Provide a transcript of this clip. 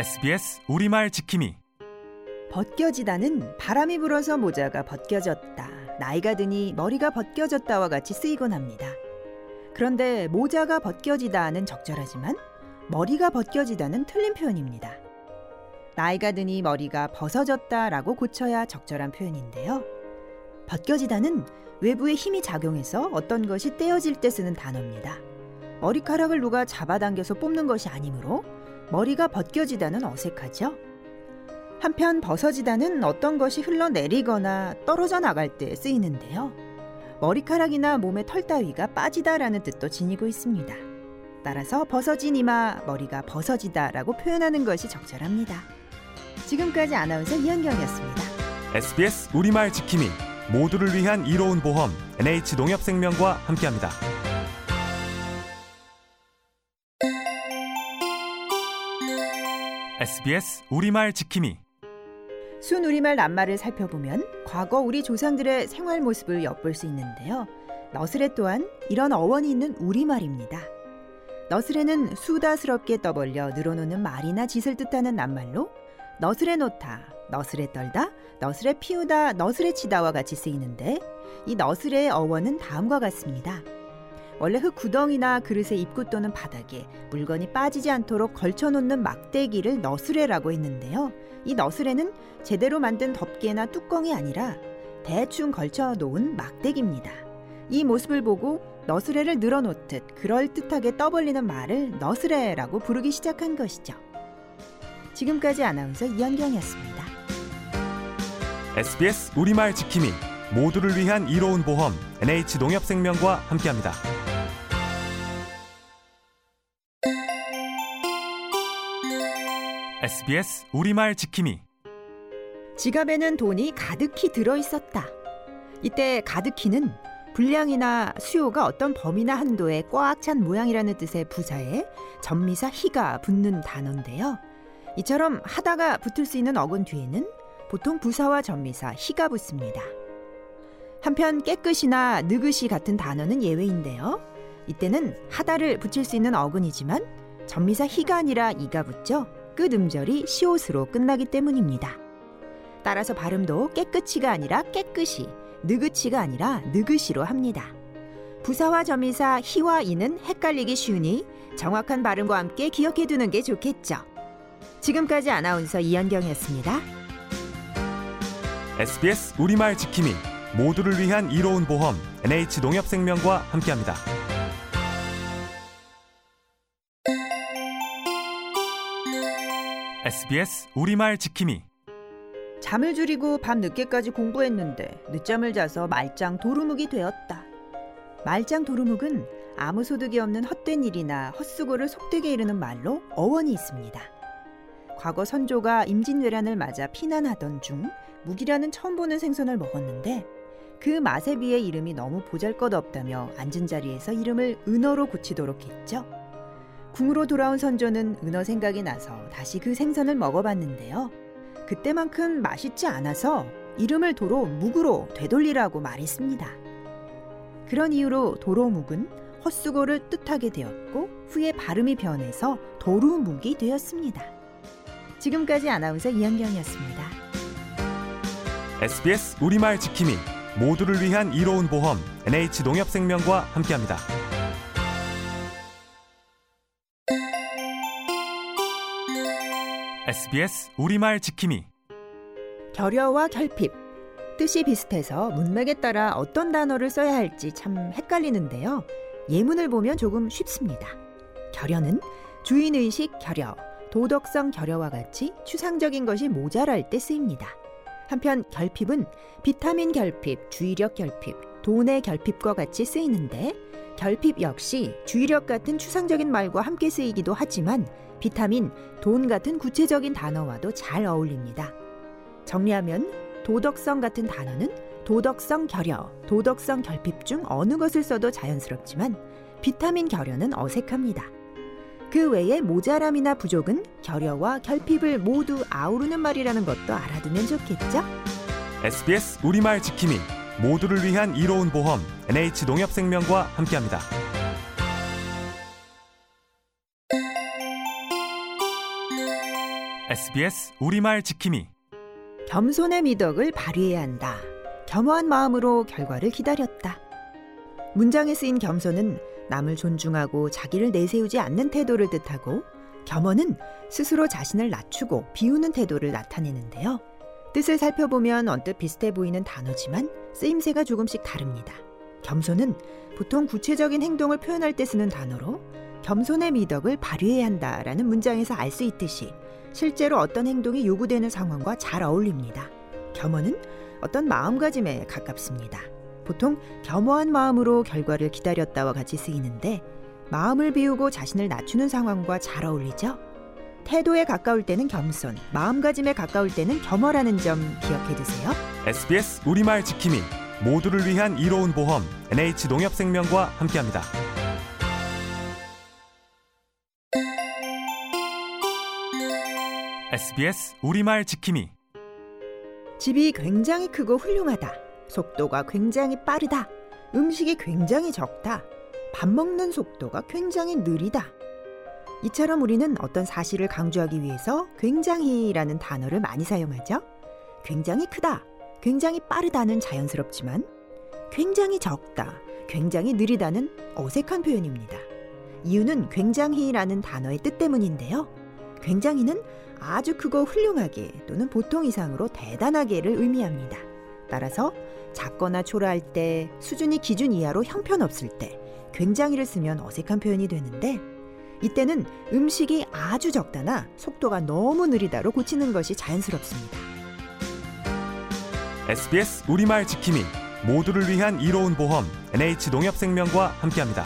SBS 우리말 지킴이 벗겨지다는 바람이 불어서 모자가 벗겨졌다. 나이가 드니 머리가 벗겨졌다와 같이 쓰이곤 합니다. 그런데 모자가 벗겨지다는 적절하지만 머리가 벗겨지다는 틀린 표현입니다. 나이가 드니 머리가 벗어졌다라고 고쳐야 적절한 표현인데요. 벗겨지다는 외부의 힘이 작용해서 어떤 것이 떼어질 때 쓰는 단어입니다. 머리카락을 누가 잡아당겨서 뽑는 것이 아니므로 머리가 벗겨지다는 어색하죠. 한편 벗어지다는 어떤 것이 흘러내리거나 떨어져 나갈 때 쓰이는데요. 머리카락이나 몸의 털 따위가 빠지다라는 뜻도 지니고 있습니다. 따라서 벗어진 이마, 머리가 벗어지다라고 표현하는 것이 적절합니다. 지금까지 아나운서 이현경이었습니다. SBS 우리말 지킴이 모두를 위한 이로운 보험 NH농협생명과 함께합니다. SBS 우리말 지킴이 순우리말 낱말을 살펴보면 과거 우리 조상들의 생활 모습을 엿볼 수 있는데요. 너스레 또한 이런 어원이 있는 우리말입니다. 너스레는 수다스럽게 떠벌려 늘어놓는 말이나 짓을 뜻하는 낱말로 너스레 놓다, 너스레 떨다, 너스레 피우다, 너스레 치다와 같이 쓰이는데 이 너스레의 어원은 다음과 같습니다. 원래 흙 구덩이나 그릇의 입구 또는 바닥에 물건이 빠지지 않도록 걸쳐놓는 막대기를 너스레라고 했는데요. 이 너스레는 제대로 만든 덮개나 뚜껑이 아니라 대충 걸쳐놓은 막대기입니다. 이 모습을 보고 너스레를 늘어놓듯 그럴듯하게 떠벌리는 말을 너스레라고 부르기 시작한 것이죠. 지금까지 아나운서 이현경이었습니다. SBS 우리말 지킴이 모두를 위한 이로운 보험 NH농협생명과 함께합니다. SBS 우리말 지킴이 지갑에는 돈이 가득히 들어 있었다. 이때 가득히는 분량이나 수요가 어떤 범위나 한도에 꽉 찬 모양이라는 뜻의 부사에 전미사 희가 붙는 단어인데요. 이처럼 하다가 붙을 수 있는 어근 뒤에는 보통 부사와 전미사 희가 붙습니다. 한편 깨끗이나 느긋이 같은 단어는 예외인데요. 이때는 하다를 붙일 수 있는 어근이지만 전미사 희가 아니라 이가 붙죠. 끝 음절이 시옷으로 끝나기 때문입니다. 따라서 발음도 깨끗이가 아니라 깨끗이, 느긋이가 아니라 느긋이로 합니다. 부사와 점이사 희와 이는 헷갈리기 쉬우니 정확한 발음과 함께 기억해 두는 게 좋겠죠. 지금까지 아나운서 이현경이었습니다. SBS 우리말 지킴이 모두를 위한 이로운 보험 NH농협생명과 함께합니다. SBS 우리말 지킴이 잠을 줄이고 밤 늦게까지 공부했는데 늦잠을 자서 말짱 도루묵이 되었다. 말짱 도루묵은 아무 소득이 없는 헛된 일이나 헛수고를 속되게 이르는 말로 어원이 있습니다. 과거 선조가 임진왜란을 맞아 피난하던 중 묵이라는 처음 보는 생선을 먹었는데 그 맛에 비해 이름이 너무 보잘것없다며 앉은 자리에서 이름을 은어로 고치도록 했죠. 궁으로 돌아온 선조는 은어 생각이 나서 다시 그 생선을 먹어봤는데요. 그때만큼 맛있지 않아서 이름을 도로 묵으로 되돌리라고 말했습니다. 그런 이유로 도로묵은 헛수고를 뜻하게 되었고 후에 발음이 변해서 도루묵이 되었습니다. 지금까지 아나운서 이현경이었습니다. SBS 우리말 지킴이 모두를 위한 이로운 보험 NH농협생명과 함께합니다. SBS 우리말 지킴이 결여와 결핍 뜻이 비슷해서 문맥에 따라 어떤 단어를 써야 할지 참 헷갈리는데요. 예문을 보면 조금 쉽습니다. 결여는 주인의식 결여, 도덕성 결여와 같이 추상적인 것이 모자랄 때 쓰입니다. 한편 결핍은 비타민 결핍, 주의력 결핍, 돈의 결핍과 같이 쓰이는데 결핍 역시 주의력 같은 추상적인 말과 함께 쓰이기도 하지만 비타민, 돈 같은 구체적인 단어와도 잘 어울립니다. 정리하면 도덕성 같은 단어는 도덕성 결여, 도덕성 결핍 중 어느 것을 써도 자연스럽지만 비타민 결여는 어색합니다. 그 외에 모자람이나 부족은 결여와 결핍을 모두 아우르는 말이라는 것도 알아두면 좋겠죠? SBS 우리말 지킴이 모두를 위한 이로운 보험 NH농협생명과 함께합니다. SBS 우리말 지킴이 겸손의 미덕을 발휘해야 한다. 겸허한 마음으로 결과를 기다렸다. 문장에 쓰인 겸손은 남을 존중하고 자기를 내세우지 않는 태도를 뜻하고 겸허는 스스로 자신을 낮추고 비우는 태도를 나타내는데요. 뜻을 살펴보면 언뜻 비슷해 보이는 단어지만 쓰임새가 조금씩 다릅니다. 겸손은 보통 구체적인 행동을 표현할 때 쓰는 단어로 겸손의 미덕을 발휘해야 한다라는 문장에서 알 수 있듯이 실제로 어떤 행동이 요구되는 상황과 잘 어울립니다. 겸허는 어떤 마음가짐에 가깝습니다. 보통 겸허한 마음으로 결과를 기다렸다와 같이 쓰이는데 마음을 비우고 자신을 낮추는 상황과 잘 어울리죠. 태도에 가까울 때는 겸손, 마음가짐에 가까울 때는 겸허라는 점 기억해 두세요. SBS 우리말 지킴이 모두를 위한 이로운 보험 NH농협생명과 함께합니다. SBS 우리말 지킴이 집이 굉장히 크고 훌륭하다. 속도가 굉장히 빠르다. 음식이 굉장히 적다. 밥 먹는 속도가 굉장히 느리다. 이처럼 우리는 어떤 사실을 강조하기 위해서 굉장히라는 단어를 많이 사용하죠. 굉장히 크다, 굉장히 빠르다는 자연스럽지만 굉장히 적다, 굉장히 느리다는 어색한 표현입니다. 이유는 굉장히라는 단어의 뜻 때문인데요. 굉장히는 아주 크고 훌륭하게 또는 보통 이상으로 대단하게를 의미합니다. 따라서 작거나 초라할 때 수준이 기준 이하로 형편없을 때 굉장히를 쓰면 어색한 표현이 되는데 이때는 음식이 아주 적다나 속도가 너무 느리다로 고치는 것이 자연스럽습니다. SBS 우리말 지킴이 모두를 위한 이로운 보험 NH농협생명과 함께합니다.